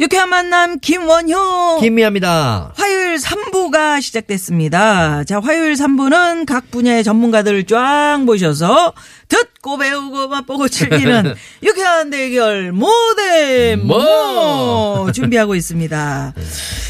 유쾌한 만남 김원효 김미아입니다. 화요일 3부가 시작됐습니다. 자, 화요일 3부는 각 분야의 전문가들을 쫙 모셔서 듣고 배우고 맛보고 즐기는 유쾌한 대결 모대 모 준비하고 있습니다.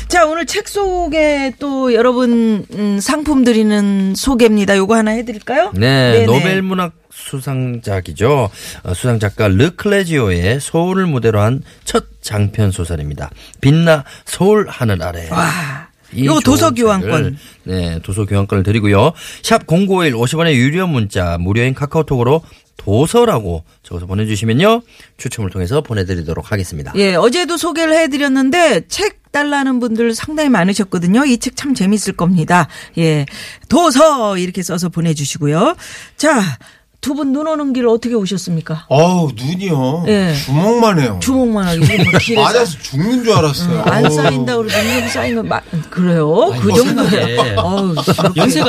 자, 오늘 책 소개 또 여러분 음, 상품 드리는 소개입니다. 요거 하나 해 드릴까요? 네, 네네. 노벨 문학 수상작이죠. 어, 수상 작가 르클레지오의 서울을 무대로 한 첫 장편 소설입니다. 빛나 서울 하늘 아래. 와. 이 요거 좋은 도서 교환권. 네, 도서 교환권을 드리고요. 샵 0951 50원의 유료 문자, 무료인 카카오톡으로 도서라고 적어서 보내주시면요. 추첨을 통해서 보내드리도록 하겠습니다. 예, 어제도 소개를 해드렸는데 책 달라는 분들 상당히 많으셨거든요. 이 책 참 재밌을 겁니다. 예, 도서 이렇게 써서 보내주시고요. 자, 두 분 눈 오는 길 어떻게 오셨습니까? 어우 눈이요. 예. 주먹만 해요. 주먹만 하기 뭐 길에서 맞아서 죽는 줄 알았어요. 안 어우. 쌓인다 그러더니 쌓이면 막 그래요? 그 정도에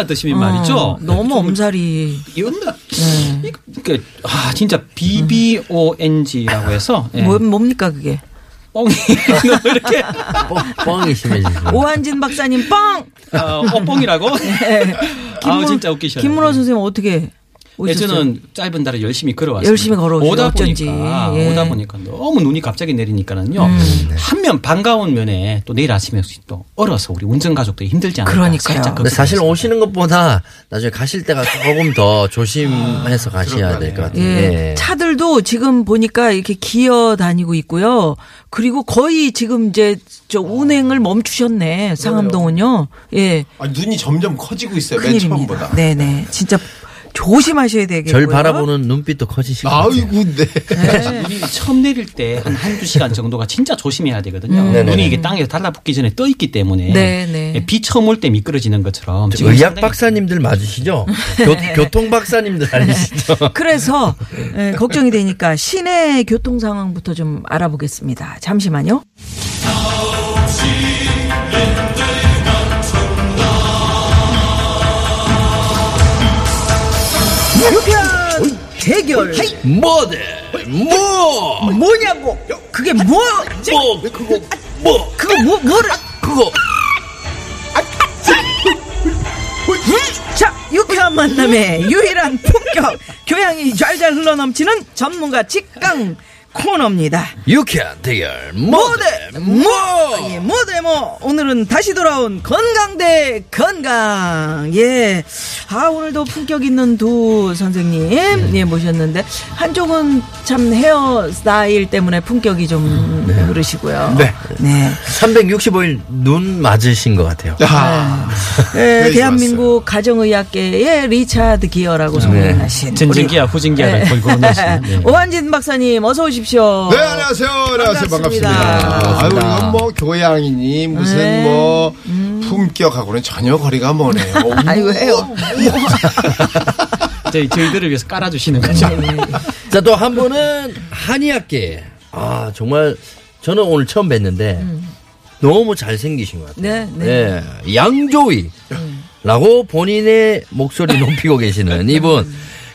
드시면 어, 말이죠. 너무 엄살이 이건 네. 이거 그러니까 아 진짜 BBONG라고 해서 예. 뭐, 뭡니까 그게? 뻥이 너무 이렇게 뻥, 뻥이 심해지죠. 오한진 박사님 뻥. 어, 어 뻥이라고? 네. 아 진짜 웃기셔요. 김문호 선생님 어떻게 네, 오셨어요? 저는 짧은 달에 열심히 걸어왔어요. 열심히. 오다 어쩐지. 보니까 예. 음. 오다 보니까 너무 눈이 갑자기 내리니까는요. 한면 반가운 면에 또 내일 아침에 또 얼어서 우리 운전 가족들이 힘들지 않을까. 그러니까요. 사실. 오시는 것보다 나중에 가실 때가 조금 더 조심해서 가셔야 될 것 같아요. 예. 예. 차들도 지금 보니까 이렇게 기어 다니고 있고요. 그리고 거의 지금 이제 저 운행을 멈추셨네. 상암동은요. 예. 아, 눈이 점점 커지고 있어요. 맨 큰일입니다. 처음보다. 네네. 진짜 조심하셔야 되겠고요. 절 바라보는 눈빛도 같아요. 아이고, 네. 눈이 처음 내릴 때 한 한두 시간 정도가 진짜 조심해야 되거든요. 네네. 눈이 이게 땅에 달라붙기 전에 떠 있기 때문에 네네. 예, 비 처음 올 때 미끄러지는 것처럼 저 지금 의학 박사님들 맞으시죠? 교, 교통 박사님들 아니시죠? 그래서 예, 걱정이 되니까 시내 교통 상황부터 좀 알아보겠습니다. 잠시만요. 대결. 뭐대? 뭐? 뭐냐고? 그게 뭐? 뭐? 그거 뭐? 그거 뭐 뭐를? 그거. 자 유쾌한 만남의 유일한 품격. 교양이 잘 잘 흘러넘치는 전문가 직강 코너입니다. 유쾌한 대결 뭐대? 뭐 예, 모대 뭐 오늘은 다시 돌아온 건강 대 건강 예. 아 오늘도 품격 있는 두 선생님 예 모셨는데 한쪽은 참 헤어 스타일 때문에 품격이 좀 그러시고요. 네. 네. 365일 눈 맞으신 것 같아요. 아, 예, 네, 대한민국 가정의학계의 리차드 기어라고 소개하신 전진기와 후진기와를 거의 고르시는 네. 오한진 박사님 어서 오십시오. 네, 안녕하세요. 안녕하세요. 반갑습니다. 반갑습니다. 아유, 이건 뭐 교양이니 무슨 네. 뭐 품격하고는 전혀 거리가 머네요. 아유 왜요? 저희, 저희들을 위해서 깔아주시는 거죠. 자, 또 한 분은 한의학계. 아, 정말 저는 오늘 처음 뵀는데 너무 잘생기신 것 같아요. 네, 네. 네. 양조위. 라고 본인의 목소리 높이고 계시는 이분.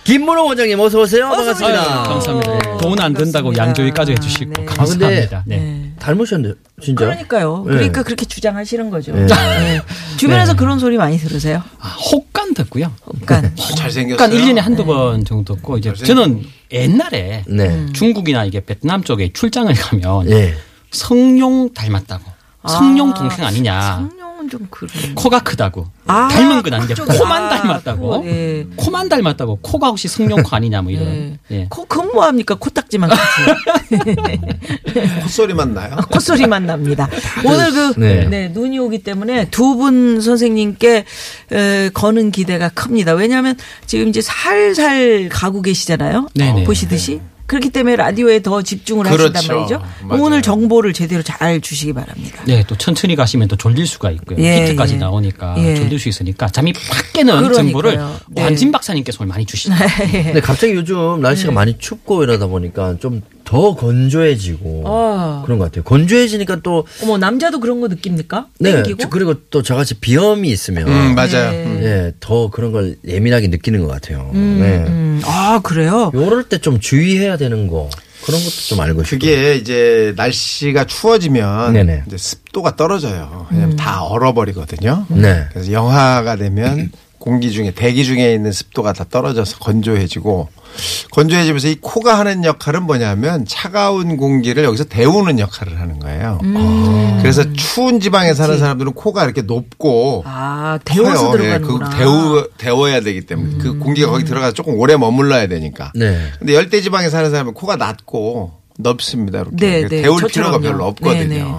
김문호 원장님 어서 오세요. 어서 반갑습니다. 오세요. 아유, 감사합니다. 돈 안 든다고 반갑습니다. 양조위까지 해주시고 네. 감사합니다. 네. 네. 닮으셨는데 진짜. 그러니까요. 네. 그러니까 그렇게 주장하시는 거죠. 네. 네. 주변에서 네. 그런 소리 많이 들으세요? 아, 혹간 듣고요. 그러니까 잘생겼어요. 그러니까 1년에 한두 번 정도 듣고 이제. 저는 옛날에 네. 중국이나 이게 베트남 쪽에 출장을 가면 예. 성룡 닮았다고. 성룡 동생 아니냐. 성룡은 좀 그래. 코가 크다고. 아, 닮은 건 아닌데 그쪽에. 코만 아, 닮았다고. 그거, 예. 코만 닮았다고. 코가 혹시 성룡 코 아니냐 뭐 이런. 네. 예. 코, 그건 뭐 합니까? 코딱지만. 콧소리만 나요? 콧소리만 납니다. 오늘 그, 네. 네. 눈이 오기 때문에 두 분 선생님께, 에, 거는 기대가 큽니다. 왜냐하면 지금 이제 살살 가고 계시잖아요. 네네. 보시듯이. 그렇기 때문에 라디오에 더 집중을 하신단 그렇죠. 말이죠. 맞아요. 오늘 정보를 제대로 잘 주시기 바랍니다. 네, 또 천천히 가시면 또 졸릴 수가 있고요. 예, 히트까지 예. 나오니까 예. 졸릴 수 있으니까 잠이 팍 깨는 그러니까요. 정보를 네. 완진 박사님께서 오늘 많이 주시죠. 근데 갑자기 요즘 날씨가 많이 춥고 이러다 보니까 좀 더 건조해지고 아. 그런 것 같아요. 건조해지니까 또 어머 남자도 그런 거 느낍니까? 네, 땡기고? 저- 그리고 또 저같이 비염이 있으면 음, 맞아요. 네. 음. 예, 더 그런 걸 예민하게 느끼는 것 같아요. 네. 음, 아 그래요? 요럴 때 좀 주의해야 되는 거 그런 것도 좀 알고 싶어요. 그게 이제 날씨가 추워지면 네네. 이제 습도가 떨어져요. 왜냐면 다 얼어버리거든요. 네. 그래서 영하가 되면 공기 중에 대기 중에 있는 습도가 다 떨어져서 건조해지고 건조해지면서 이 코가 하는 역할은 뭐냐면 차가운 공기를 여기서 데우는 역할을 하는 거예요. 그래서 추운 지방에 사는 사람들은 코가 이렇게 높고 아 데워서 커요. 예, 들어가는구나. 음. 그 데우, 데워야 되기 때문에 그 공기가 거기 들어가서 조금 오래 머물러야 되니까. 네. 근데 열대 지방에 사는 사람은 코가 낮고 넓습니다. 이렇게 네, 네. 데울 저처럼요. 필요가 별로 없거든요. 네, 네.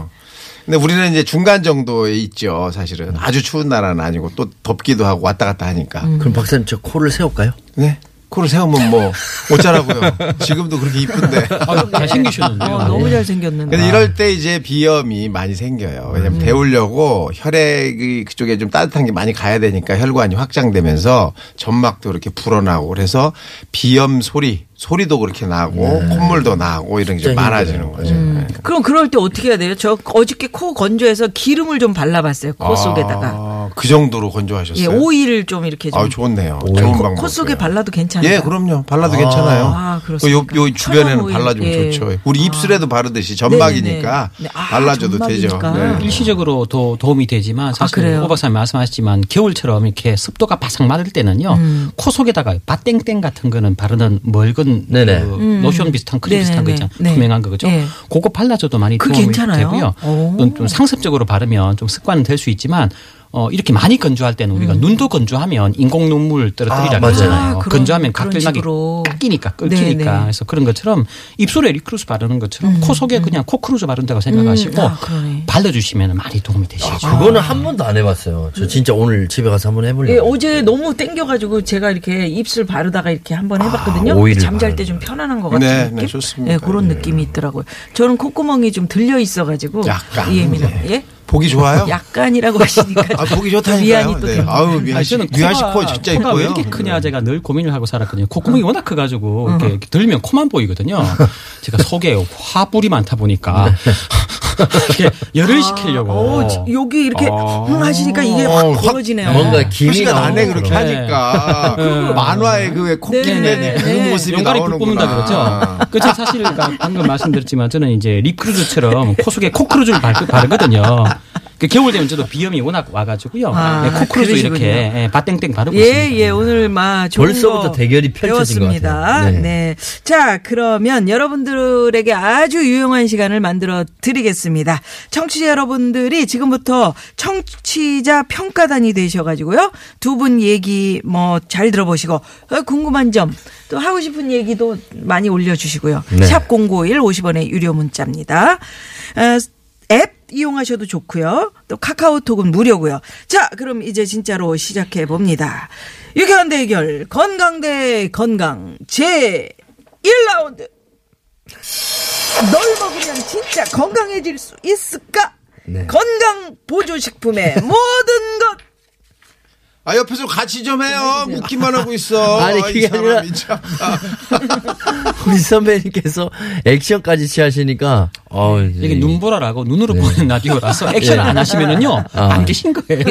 근데 우리는 이제 중간 정도에 있죠, 사실은. 아주 추운 나라는 아니고 또 덥기도 하고 왔다 갔다 하니까. 음. 그럼 박사님 저 코를 세울까요? 네. 코를 세우면 뭐 어쩌라고요. 지금도 그렇게 이쁜데. 아, 잘생기셨는데요. 어, 너무 잘생겼는데. 근데 이럴 때 이제 비염이 많이 생겨요. 왜냐면 데우려고 혈액이 그쪽에 좀 따뜻한 게 많이 가야 되니까 혈관이 확장되면서 점막도 이렇게 불어나고 그래서 비염 소리, 소리도 그렇게 나고 콧물도 나고 이런 게 좀 많아지는 거죠. 네. 그럼 그럴 때 어떻게 해야 돼요? 저 어저께 코 건조해서 기름을 좀 발라봤어요. 코 속에다가. 아, 그 정도로 건조하셨어요? 예, 오일을 좀 이렇게 좀. 아, 좋네요. 오일. 좋은 코, 방법. 코 속에 발라도 괜찮아요. 예, 그럼요. 발라도 괜찮아요. 아, 그 요, 그렇습니까? 요 주변에는 천연 오일. 발라주면 예. 좋죠. 우리 입술에도 바르듯이 점막이니까 네네네. 네. 아, 발라줘도 되죠. 점막이니까. 일시적으로 도, 도움이 되지만 사실 아, 그래요? 오 박사님 말씀하셨지만 겨울처럼 이렇게 습도가 바삭 맞을 때는요 음. 코 속에다가 밭땡땡 같은 거는 바르는 멀건 네네. 그 로션 비슷한 크림 비슷한 거. 있잖아요 네. 투명한 거 그죠 네. 그거 발라줘도 많이 도움이 괜찮아요? 되고요 좀 상습적으로 바르면 좀 습관은 될 수 있지만 어, 이렇게 많이 건조할 때는 우리가 눈도 건조하면 인공 눈물 떨어뜨리라 아, 그러잖아요. 맞아요. 음. 아, 건조하면 식으로. 깎이니까 끓기니까 네네. 그래서 그런 것처럼 입술에 립글로스 바르는 것처럼 코 속에 그냥 코글로즈 바른다고 생각하시고 아, 그러네. 발라주시면 많이 도움이 되시죠. 그거는 한 번도 안 해봤어요. 저 진짜 오늘 집에 가서 한번 해보려고. 예, 어제 너무 땡겨가지고 제가 이렇게 입술 바르다가 이렇게 한번 해봤거든요. 아, 오일을 잠잘 때 좀 편안한 것 같은 네, 느낌. 네, 좋습니다. 예, 그런 예. 느낌이 있더라고요. 저는 콧구멍이 좀 들려 있어가지고 약간. 이해미는 네. 예? 보기 좋아요? 약간이라고 하시니까 아, 보기 좋다니까요. 미안이 또 네. 아우, 미안 씨. 저는 미안 씨 코가, 코 진짜 코가 이뻐요. 왜 이렇게 크냐 제가 늘 고민을 하고 살았거든요. 콧구멍이 워낙 커가지고 이렇게, 이렇게 들면 코만 보이거든요. 제가 속에 화불이 많다 보니까 이렇게 열을 식히려고. 어, 지- 여기 이렇게 아. 흥 하시니까 이게 어, 확확 벌어지네요. 뭔가 김이 표시가 나네 그렇게. 하니까 그 만화의 그왜 코끼리 네, 네, 그 네. 모습이 용가리 불. 뽑는다 그러죠. 그쵸 사실 가- 방금 말씀드렸지만 저는 이제 립글로즈처럼 코 속에 코글로즈를 바, 바르거든요. 그 겨울 되면 저도 비염이 워낙 와가지고요. 아, 네, 그러시군요. 이렇게 예, 밭땡땡 바르고 예, 있습니다. 예, 오늘 막 벌써부터 거 대결이 펼쳐진 것 배웠습니다. 같아요. 네. 네. 자, 그러면 여러분들에게 아주 유용한 시간을 만들어 드리겠습니다. 청취자 여러분들이 지금부터 청취자 평가단이 되셔가지고요. 두 분 얘기 뭐 잘 들어보시고 어, 궁금한 점 또 하고 싶은 얘기도 많이 올려주시고요. 네. 샵0951 50원의 유료 문자입니다. 어, 앱 이용하셔도 좋고요. 또 카카오톡은 무료고요. 자, 그럼 이제 진짜로 시작해 봅니다. 유쾌한 대결 건강 대 건강 제 1라운드. 널 먹으면 진짜 건강해질 수 있을까? 네. 건강 보조식품의 모든 것. 아 옆에서 같이 좀 해요. 묻기만 하고 있어. 아니, 이 그게 아니라- 참. 우리 선배님께서 액션까지 취하시니까 어 이게 눈보라라고 눈으로 보는 라디오라서 액션 예. 안 하시면은요 아. 안 계신 거예요.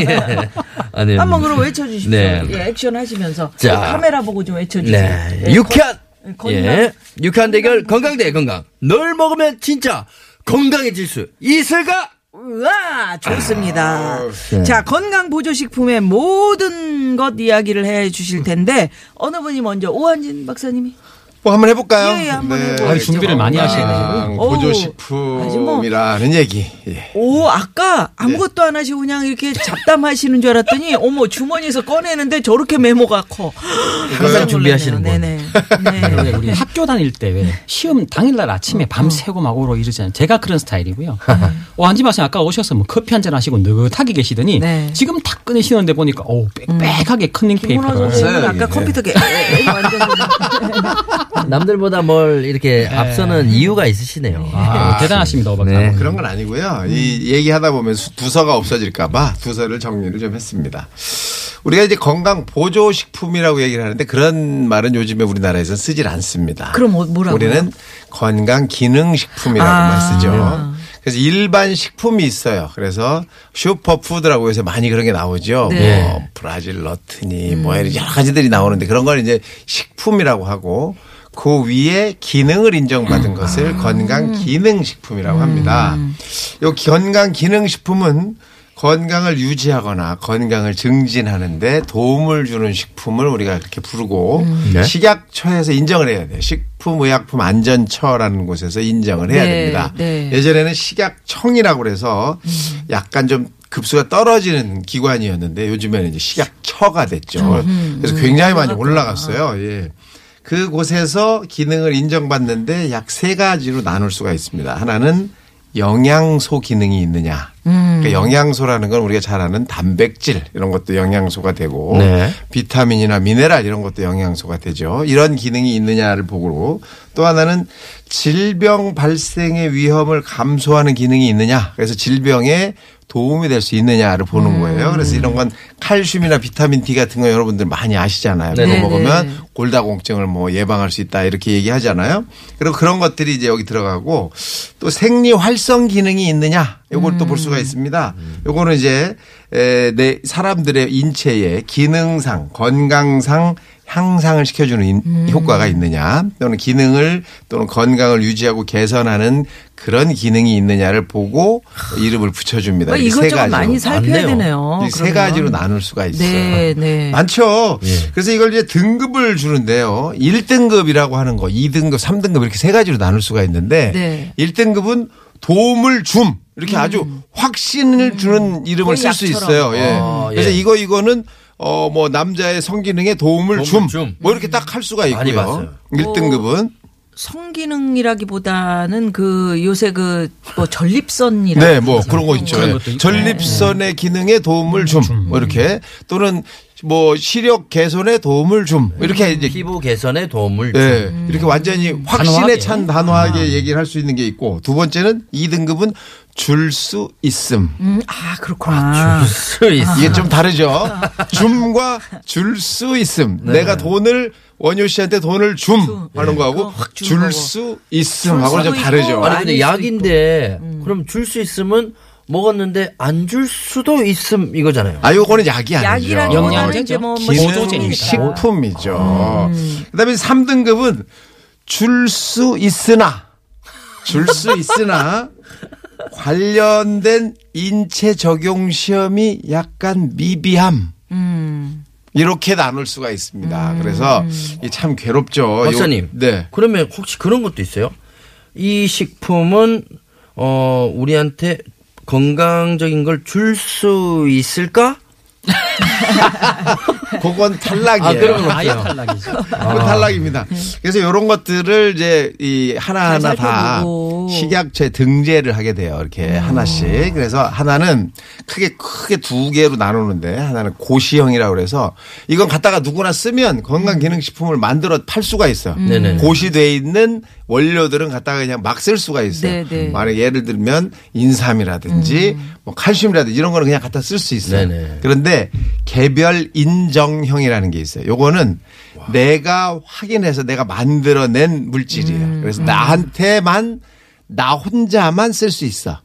아니 한번 그럼 외쳐주십시오. 네. 예, 액션 하시면서 자. 카메라 보고 좀 외쳐주세요. 네. 예, 유쾌한 건- 예. 유쾌한 대결 건강 대 건강. 널 먹으면 진짜 건강해질 수 있을까? 우와, 좋습니다. 네. 자, 건강 보조식품의 모든 것 이야기를 해 주실 텐데, 어느 분이 먼저, 오한진 박사님이? 뭐 한번 해볼까요? 예, 예, 한번 해보죠. 아유, 준비를 많이 하시네요. 보조식품이라는 얘기. 예. 오, 아까 아무것도 안 하시고 그냥 이렇게 잡담하시는 줄 알았더니, 어머, 주머니에서 꺼내는데 저렇게 메모가 커. 항상 준비하시는 분. 네네. 왜 네. 우리 학교 다닐 때 왜 시험 당일날 아침에 밤새고 막 오러 이러잖아요. 제가 그런 스타일이고요. 어, 안지마님 아까 오셔서 뭐 커피 한 잔 하시고 느긋하게 계시더니 네. 지금 탁 꺼내시는데 보니까 오 빽빽하게 페이퍼를 선생님은 네. 아까 컴퓨터 게 완전 남들보다 뭘 이렇게 앞서는 이유가 있으시네요. 아, 대단하십니다, 오 박사. 네. 그런 건 아니고요. 이 얘기하다 보면 수- 두서가 없어질까봐 두서를 정리를 좀 했습니다. 우리가 이제 건강 보조 식품이라고 얘기를 하는데 그런 말은 요즘에 우리나라에서는 쓰질 않습니다. 그럼 뭐- 뭐라고요? 우리는 건강 기능 식품이라고만 아. 쓰죠. 그래서 일반 식품이 있어요. 그래서 슈퍼푸드라고 해서 많이 그런 게 나오죠. 네. 뭐 브라질 너트니 뭐 이런 여러 가지들이 나오는데 그런 걸 이제 식품이라고 하고 그 위에 기능을 인정받은 것을 건강 기능 식품이라고 합니다. 요 건강 기능 식품은 건강을 유지하거나 건강을 증진하는데 도움을 주는 식품을 우리가 그렇게 부르고 네. 식약처에서 인정을 해야 돼요. 식품의약품 안전처라는 곳에서 인정을 해야 네, 됩니다. 네. 예전에는 식약청이라고 그래서 약간 좀 급수가 떨어지는 기관이었는데 요즘에는 이제 식약처가 됐죠. 그래서 굉장히 많이 올라갔어요. 예. 그곳에서 기능을 인정받는데 약 세 가지로 나눌 수가 있습니다. 하나는 영양소 기능이 있느냐. 그러니까 영양소라는 건 우리가 잘 아는 단백질 이런 것도 영양소가 되고 네. 비타민이나 미네랄 이런 것도 영양소가 되죠. 이런 기능이 있느냐를 보고 또 하나는 질병 발생의 위험을 감소하는 기능이 있느냐. 그래서 질병에 도움이 될 수 있느냐를 보는 거예요. 그래서 이런 건 칼슘이나 비타민 D 같은 거 여러분들 많이 아시잖아요. 그거. 먹으면 골다공증을 뭐 예방할 수 있다 이렇게 얘기하잖아요. 그리고 그런 것들이 이제 여기 들어가고 또 생리 활성 기능이 있느냐 요걸 또볼 수가 있습니다. 요거는 이제 에, 내 사람들의 인체의 기능상 건강상 향상을 시켜주는 인- 효과가 있느냐 또는 기능을 또는 건강을 유지하고 개선하는 그런 기능이 있느냐를 보고 이름을 붙여줍니다. 뭐 이렇게 세 이것저것 가지로. 많이 살펴야 많네요. 되네요. 그러면. 가지로 나눌 수가 있어요. 네, 네. 많죠. 그래서 이걸 이제 등급을 주는데요. 1등급이라고 하는 거, 2등급, 3등급 이렇게 세 가지로 나눌 수가 있는데 네. 1등급은 도움을 줌 이렇게 아주 확신을 주는 이름을 거의 쓸 수. 있어요. 예. 아, 그래서 예. 이거 이거는 어 뭐 남자의 성기능에 도움을 도움을 줌. 줌. 뭐 이렇게 딱 할 수가 있고요. 봤어요. 1등급은 성기능이라기보다는 그 요새 그 뭐 전립선이라 네, 뭐 그런 거 있죠. 그런 예. 전립선의 기능에 도움을 줌. 뭐 이렇게 또는 뭐 시력 개선에 도움을 줌. 이렇게 이제 피부 개선에 도움을 주. 네. 이렇게 완전히 확신에. 찬 단호하게 얘기를 할 수 있는 게 있고 두 번째는 2등급은 줄 수 있음. 음, 아 그렇구나. 수 있어. 이게 좀 다르죠. 줌과 줄 수 있음. 내가 돈을 원효 씨한테 돈을 줌 하는 거하고 주는 거고. 줄 수 있음 하고는 좀 다르죠. 아니 근데 약인데 그럼 줄 수 있으면 먹었는데 안 줄 수도 있음 이거잖아요. 아, 요거는 약이 아니죠. 영양제죠. 뭐, 뭐 기능. 식품이죠. 그다음에 3등급은 줄 수 있으나 줄 수 있으나 관련된 인체 적용 시험이 약간 미비함. 이렇게 나눌 수가 있습니다. 그래서 이게 참 괴롭죠. 박사님. 요- 네. 그러면 혹시 그런 것도 있어요? 이 식품은 어 우리한테 건강적인 걸 줄 수 있을까? 그건 탈락이에요. 아, 건 아예. 탈락이죠. 그건 탈락입니다. 그래서 이런 것들을 이제 이 하나하나 잘 다. 식약처에 등재를 하게 돼요. 이렇게 하나씩. 그래서 하나는 크게 크게 두 개로 나누는데 하나는 고시형이라고 그래서 이건 갖다가 누구나 쓰면 건강기능식품을 만들어 팔 수가 있어요. 네네. 고시돼 있는 원료들은 갖다가 그냥 막 쓸 수가 있어요. 네, 네. 만약 예를 들면 인삼이라든지 뭐 칼슘이라든지 이런 거는 그냥 갖다 쓸 수 있어요. 네네. 그런데 개별 인정형이라는 게 있어요. 요거는 내가 확인해서 내가 만들어낸 물질이에요. 그래서 나한테만 나 혼자만 쓸 수 있어.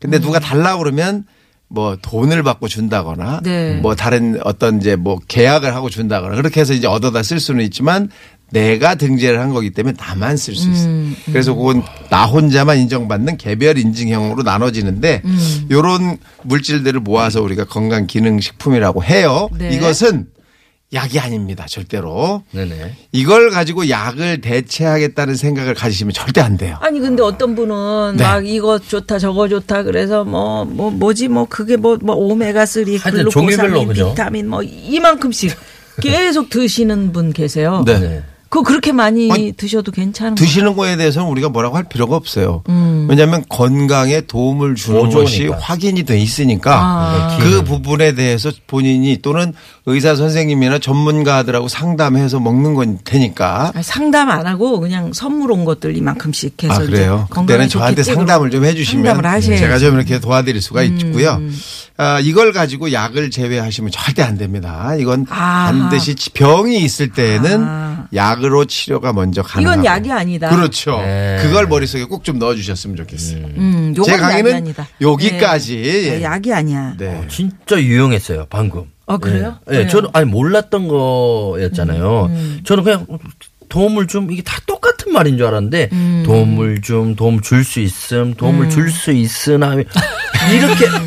근데 누가 달라고 그러면 뭐 돈을 받고 준다거나 네. 뭐 다른 어떤 이제 뭐 계약을 하고 준다거나 그렇게 해서 이제 얻어다 쓸 수는 있지만 내가 등재를 한 거기 때문에 나만 쓸 수 있어. 요 그래서 그건 나 혼자만 인정받는 개별 인증형으로 나눠지는데 요런 물질들을 모아서 우리가 건강 기능 식품이라고 해요. 네. 이것은 약이 아닙니다. 절대로. 네네. 이걸 가지고 약을 대체하겠다는 생각을 가지시면 절대 안 돼요. 아니 근데 어떤 분은 네. 막 이거 좋다 저거 좋다 그래서 뭐뭐 뭐, 지뭐 그게 뭐, 뭐 오메가 3 하여튼 종류별로, 글루코사민? 비타민 뭐 이만큼씩 계속 드시는 분 계세요. 네. 그거 그렇게 많이 아니, 드셔도 괜찮은 거 드시는 거에 대해서는 우리가 뭐라고 할 필요가 없어요. 음. 왜냐하면 건강에 도움을 주는 보조니까. 것이 확인이 돼 있으니까 아. 그 부분에 대해서 본인이 또는 의사 선생님이나 전문가들하고 상담해서 먹는 건 되니까. 아니, 상담 안 하고 그냥 선물 온 것들 이만큼씩 해서 아 그래요. 이제 건강에 그때는 저한테 상담을 좀 해주시면. 음. 제가 좀 이렇게 도와드릴 수가 있고요. 아, 이걸 가지고 약을 제외하시면 절대 안 됩니다. 이건 아하. 반드시 병이 있을 때는 아. 약으로 치료가 먼저 가능하고. 이건 약이 아니다. 그렇죠. 네. 그걸 머릿속에 꼭 좀 넣어주셨으면 좋겠어요. 음, 요건 제 강의는 아니다. 여기까지. 네. 아, 약이 아니야. 네. 진짜 유용했어요 방금. 어, 그래요? 예, 예, 왜요? 저는 아니 몰랐던 거였잖아요. 음, 저는 그냥 도움을 좀 이게 다 똑같은 말인 줄 알았는데 음. 도움을 좀 도움 줄 수 있음, 도움을 줄수 있으나 이렇게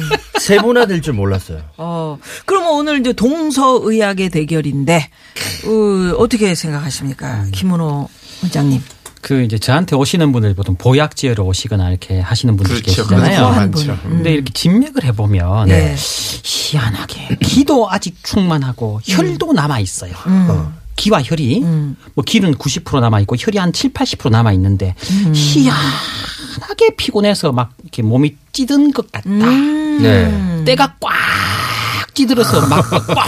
세분화될 줄 몰랐어요. 어, 그러면 오늘 이제 동서의학의 대결인데, 어, 어떻게 생각하십니까? 김은호 원장님. 그 이제 저한테 오시는 분들 보통 보약 지으러 오시거나 이렇게 하시는 분들 그렇죠. 계시잖아요. 많죠. 근데 이렇게 진맥을 해보면 네. 희한하게 기도 아직 충만하고 혈도 남아 있어요. 어. 기와 혈이 뭐 기는 90% 남아 있고 혈이 한 7, 80% 남아 있는데 희한하게 피곤해서 막 이렇게 몸이 찌든 것 같다. 네. 때가 꽉 찌들어서 막 꽉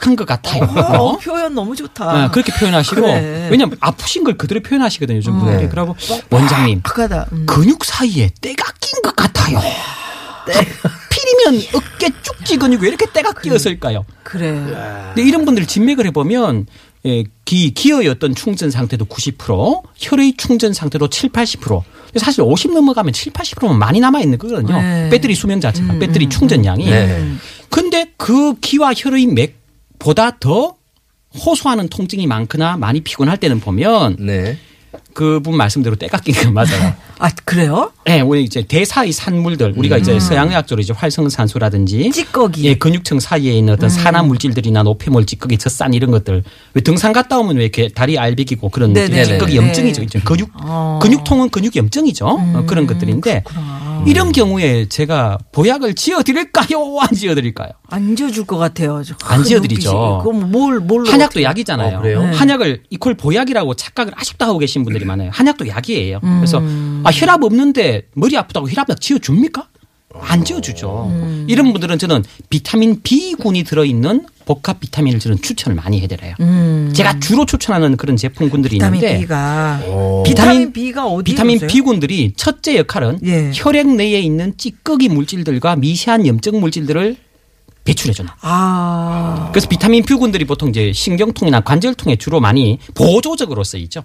한 것 같아요. 어, 어? 표현 너무 좋다. 아, 그렇게 표현하시고 그래. 왜냐면 아프신 걸 그대로 표현하시거든요. 요즘 분들이. 네. 그러고 원장님. 음. 근육 사이에 때가 낀 것 같아요. 필이면 어깨 쭉지 근육이 왜 이렇게 때가 끼었을까요? 그래. 근데 이런 분들 진맥을 해보면 예, 기, 기어의 어떤 충전 상태도 90%, 혈의 충전 상태도 7, 80%. 근데 사실 50 넘어가면 7, 80%면 많이 남아 있는 거거든요. 네. 배터리 수명 자체가, 배터리 충전량이. 네. 근데 그 기와 혈의 맥보다 더 호소하는 통증이 많거나 많이 피곤할 때는 보면 네. 그분 말씀대로 건 맞아요. 아, 그래요? 네, 우리 이제 대사의 산물들 우리가 이제 서양의학적으로 이제 활성산소라든지 찌꺼기. 예, 근육층 사이에 있는 어떤 산화 물질들이나 노폐물, 찌꺼기, 젖산 이런 것들 왜 등산 갔다 오면 왜 이렇게 다리 알배기고 그런 네네. 찌꺼기 네네. 염증이죠. 이제 근육 어. 근육통은 근육 염증이죠. 어, 그런 것들인데 이런 경우에 제가 보약을 지어 드릴까요? 안 지어 드릴까요? 안 지어줄 것 같아요. 저안큰 지어드리죠. 그럼 뭘, 뭘로. 한약도 약이잖아요. 어, 그래요? 네. 한약을 이퀄 보약이라고 착각을 아직도 하고 계신 분들이 많아요. 한약도 약이에요. 음. 그래서 아 혈압 없는데 머리 아프다고 혈압약 지어 줍니까? 안 지어주죠. 음. 이런 분들은 저는 비타민 B군이 들어있는 복합 비타민을 저는 추천을 많이 해드려요. 제가 주로 추천하는 그런 제품군들이 음. 비타민 있는데 B가. 어. 비타민 B가 어디 비타민 B군들이 첫째 역할은 예. 혈액 내에 있는 찌꺼기 물질들과 미세한 염증 물질들을 배출해줘요. 아. 그래서 비타민 B군들이 보통 이제 신경통이나 관절통에 주로 많이 보조적으로 쓰이죠.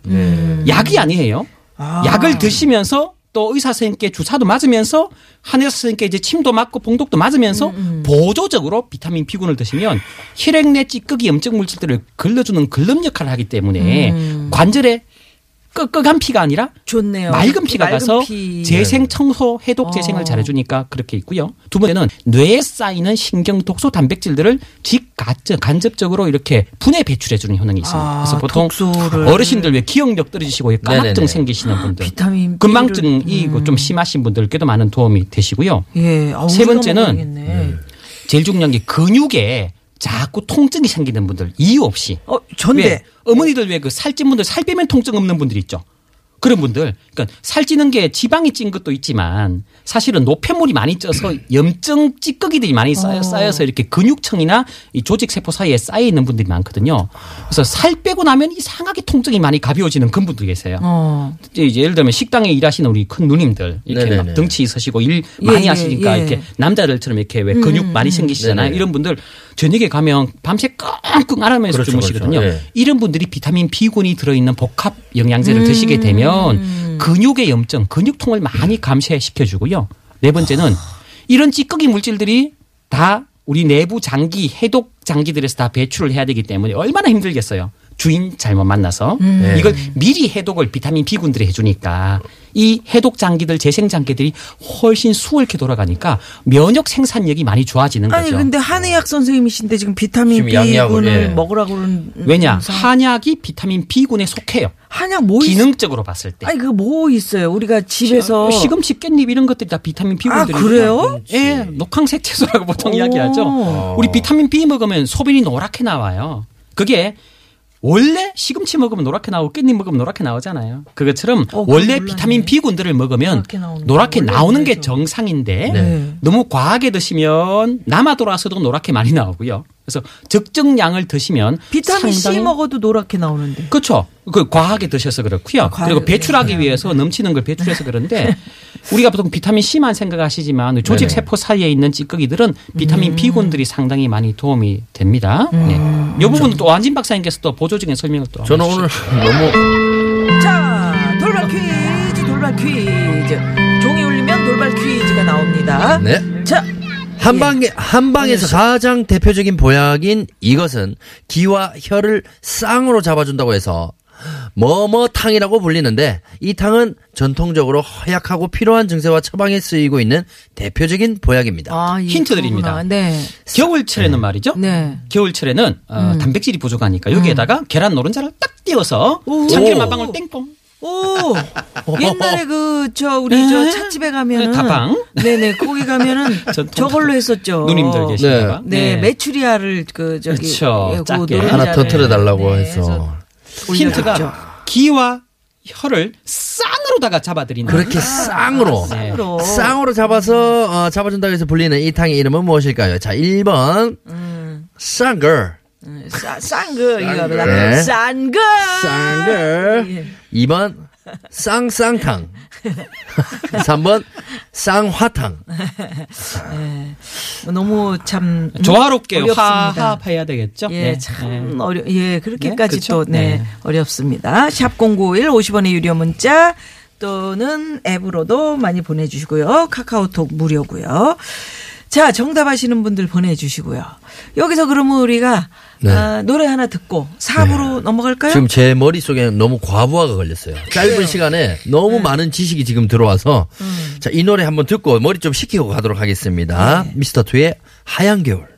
약이 아니에요. 아. 약을 드시면서 또 의사 선생님께 주사도 맞으면서 한의사 선생님께 이제 침도 맞고 봉독도 맞으면서 음, 보조적으로 비타민 B군을 드시면 혈액 내 찌꺼기 염증 물질들을 걸러주는 걸름 역할을 하기 때문에 음. 관절에 끄끄한 피가 아니라 좋네요. 맑은 피가 맑은 가서 피. 재생 청소 해독 재생을 어. 잘해주니까 그렇게 있고요. 두 번째는 뇌에 쌓이는 신경 독소 단백질들을 직간접적으로 이렇게 분해 배출해주는 효능이 있습니다. 아, 그래서 보통 독소를. 어르신들 왜 기억력 떨어지시고 까막증 네네네. 생기시는 분들, 비타민 근망증이 B를- 음. 좀 심하신 분들께도 많은 도움이 되시고요. 예. 아, 세 번째는 먹어야겠네. 제일 중요한 게 근육에 자꾸 통증이 생기는 분들 이유 없이 어, 전데. 왜 어머니들 왜 그 살찐 분들 살 빼면 통증 없는 분들 있죠. 그런 분들, 그러니까 살찌는 게 지방이 찐 것도 있지만 사실은 노폐물이 많이 쪄서 염증 찌꺼기들이 많이 쌓여, 어. 쌓여 서 이렇게 근육층이나 이 조직 세포 사이에 쌓여 있는 분들이 많거든요. 그래서 살 빼고 나면 이상하게 통증이 많이 가벼워지는 그런 분들 계세요. 어. 이제 예를 들면 식당에 일하시는 우리 큰 누님들 이렇게 네네네. 막 덩치 있으시고 일 예, 많이 예, 하시니까 예. 이렇게 남자들처럼 이렇게 왜 근육 많이 생기시잖아요. 네네. 이런 분들 저녁에 가면 밤새 끙끙 앓으면서 그렇죠, 주무시거든요. 그렇죠. 예. 이런 분들이 비타민 B군이 들어있는 복합 영양제를 음. 드시게 되면 근육의 염증, 근육통을 많이 감쇄시켜 주고요. 네 번째는 이런 찌꺼기 물질들이 다 우리 내부 장기, 해독 장기들에서 다 배출을 해야 되기 때문에 얼마나 힘들겠어요. 주인 잘못 만나서 네. 이걸 미리 해독을 비타민 B군들이 해주니까 이 해독 장기들, 재생 장기들이 훨씬 수월하게 돌아가니까 면역 생산력이 많이 좋아지는 아니 거죠. 근데 한의학 선생님이신데 지금 비타민 B군을 예. 먹으라고 그러는 왜냐 상- 한약이 비타민 B군에 속해요. 한약 뭐 있... 기능적으로 봤을 때. 아니 그 뭐 있어요? 우리가 집에서 시금치 깻잎 이런 것들이 다 비타민 B군들이 아, 그래요? 예, 녹황색 채소라고 보통 오. 이야기하죠. 우리 비타민 B 먹으면 소변이 노랗게 나와요. 그게 원래 시금치 먹으면 노랗게 나오고 깻잎 먹으면 노랗게 나오잖아요. 그것처럼 어, 원래 몰랐네. 비타민 B군들을 먹으면 노랗게 나오는 노랗게 게. 정상인데 네. 너무 과하게 드시면 남아 돌아서도 노랗게 많이 나오고요. 그래서 적정량을 드시면 비타민 C 상당히 먹어도 노랗게 나오는데. 그렇죠. 그 과하게 드셔서 그렇고요. 과하게 그리고 배출하기 드셔서. 위해서 넘치는 걸 배출해서 그런데 우리가 보통 비타민 C만 생각하시지만 조직. 세포 사이에 있는 찌꺼기들은 음. 비타민 B군들이 상당히 많이 도움이 됩니다. 네. 이 부분은 또 안진 박사님께서 또 보조적인 설명을 또 저는 오늘 너무 자, 돌발 퀴즈, 돌발 퀴즈. 종이 울리면 돌발 퀴즈가 나옵니다. 네. 자, 한방에 한방에서 가장 대표적인 보약인 이것은 기와 혀를 쌍으로 잡아준다고 해서 뭐뭐탕이라고 불리는데 이 탕은 전통적으로 허약하고 필요한 증세와 처방에 쓰이고 있는 대표적인 보약입니다. 아, 이 힌트 드립니다. 네. 겨울철에는 말이죠. 네. 겨울철에는 어, 단백질이 부족하니까 여기에다가 계란 노른자를 딱 띄워서 참기름 한 방울 땡뽕. 오, 옛날에 그, 저, 우리 네. 저 찻집에 가면은. 다방. 네네, 거기 가면은 저걸로 했었죠. 누님들 계시다가. 네, 메추리알을 그, 저기. 그쵸, 예, 그 하나 터트려 달라고 네, 해서 힌트가. 기와 혀를 쌍으로다가 잡아드리는 그렇게 쌍으로 네. 쌍으로. 쌍으로 잡아서 어, 잡아준다고 해서 불리는 이 탕의 이름은 무엇일까요? 자, 1번 쌍걸 쌍, 쌍그, 이거보다. 네. 쌍그! 쌍걸 2번 쌍쌍탕 3번 쌍화탕 너무 참. 조화롭게 어렵습니다. 화합해야 되겠죠. 예, 네. 참 네. 어려, 예, 그렇게까지 네, 그쵸? 또, 네, 네. 어렵습니다. 샵051 50원의 유료 문자 또는 앱으로도 많이 보내주시고요. 카카오톡 무료고요. 자, 정답 아시는 분들 보내주시고요. 여기서 그러면 우리가 네. 아, 노래 하나 듣고 4부로 넘어갈까요? 지금 제 머릿속에 너무 과부하가 걸렸어요. 짧은 시간에 너무 많은 지식이 지금 들어와서 자, 이 노래 한번 듣고 머리 좀 식히고 가도록 하겠습니다. 미스터 투의 하얀 겨울.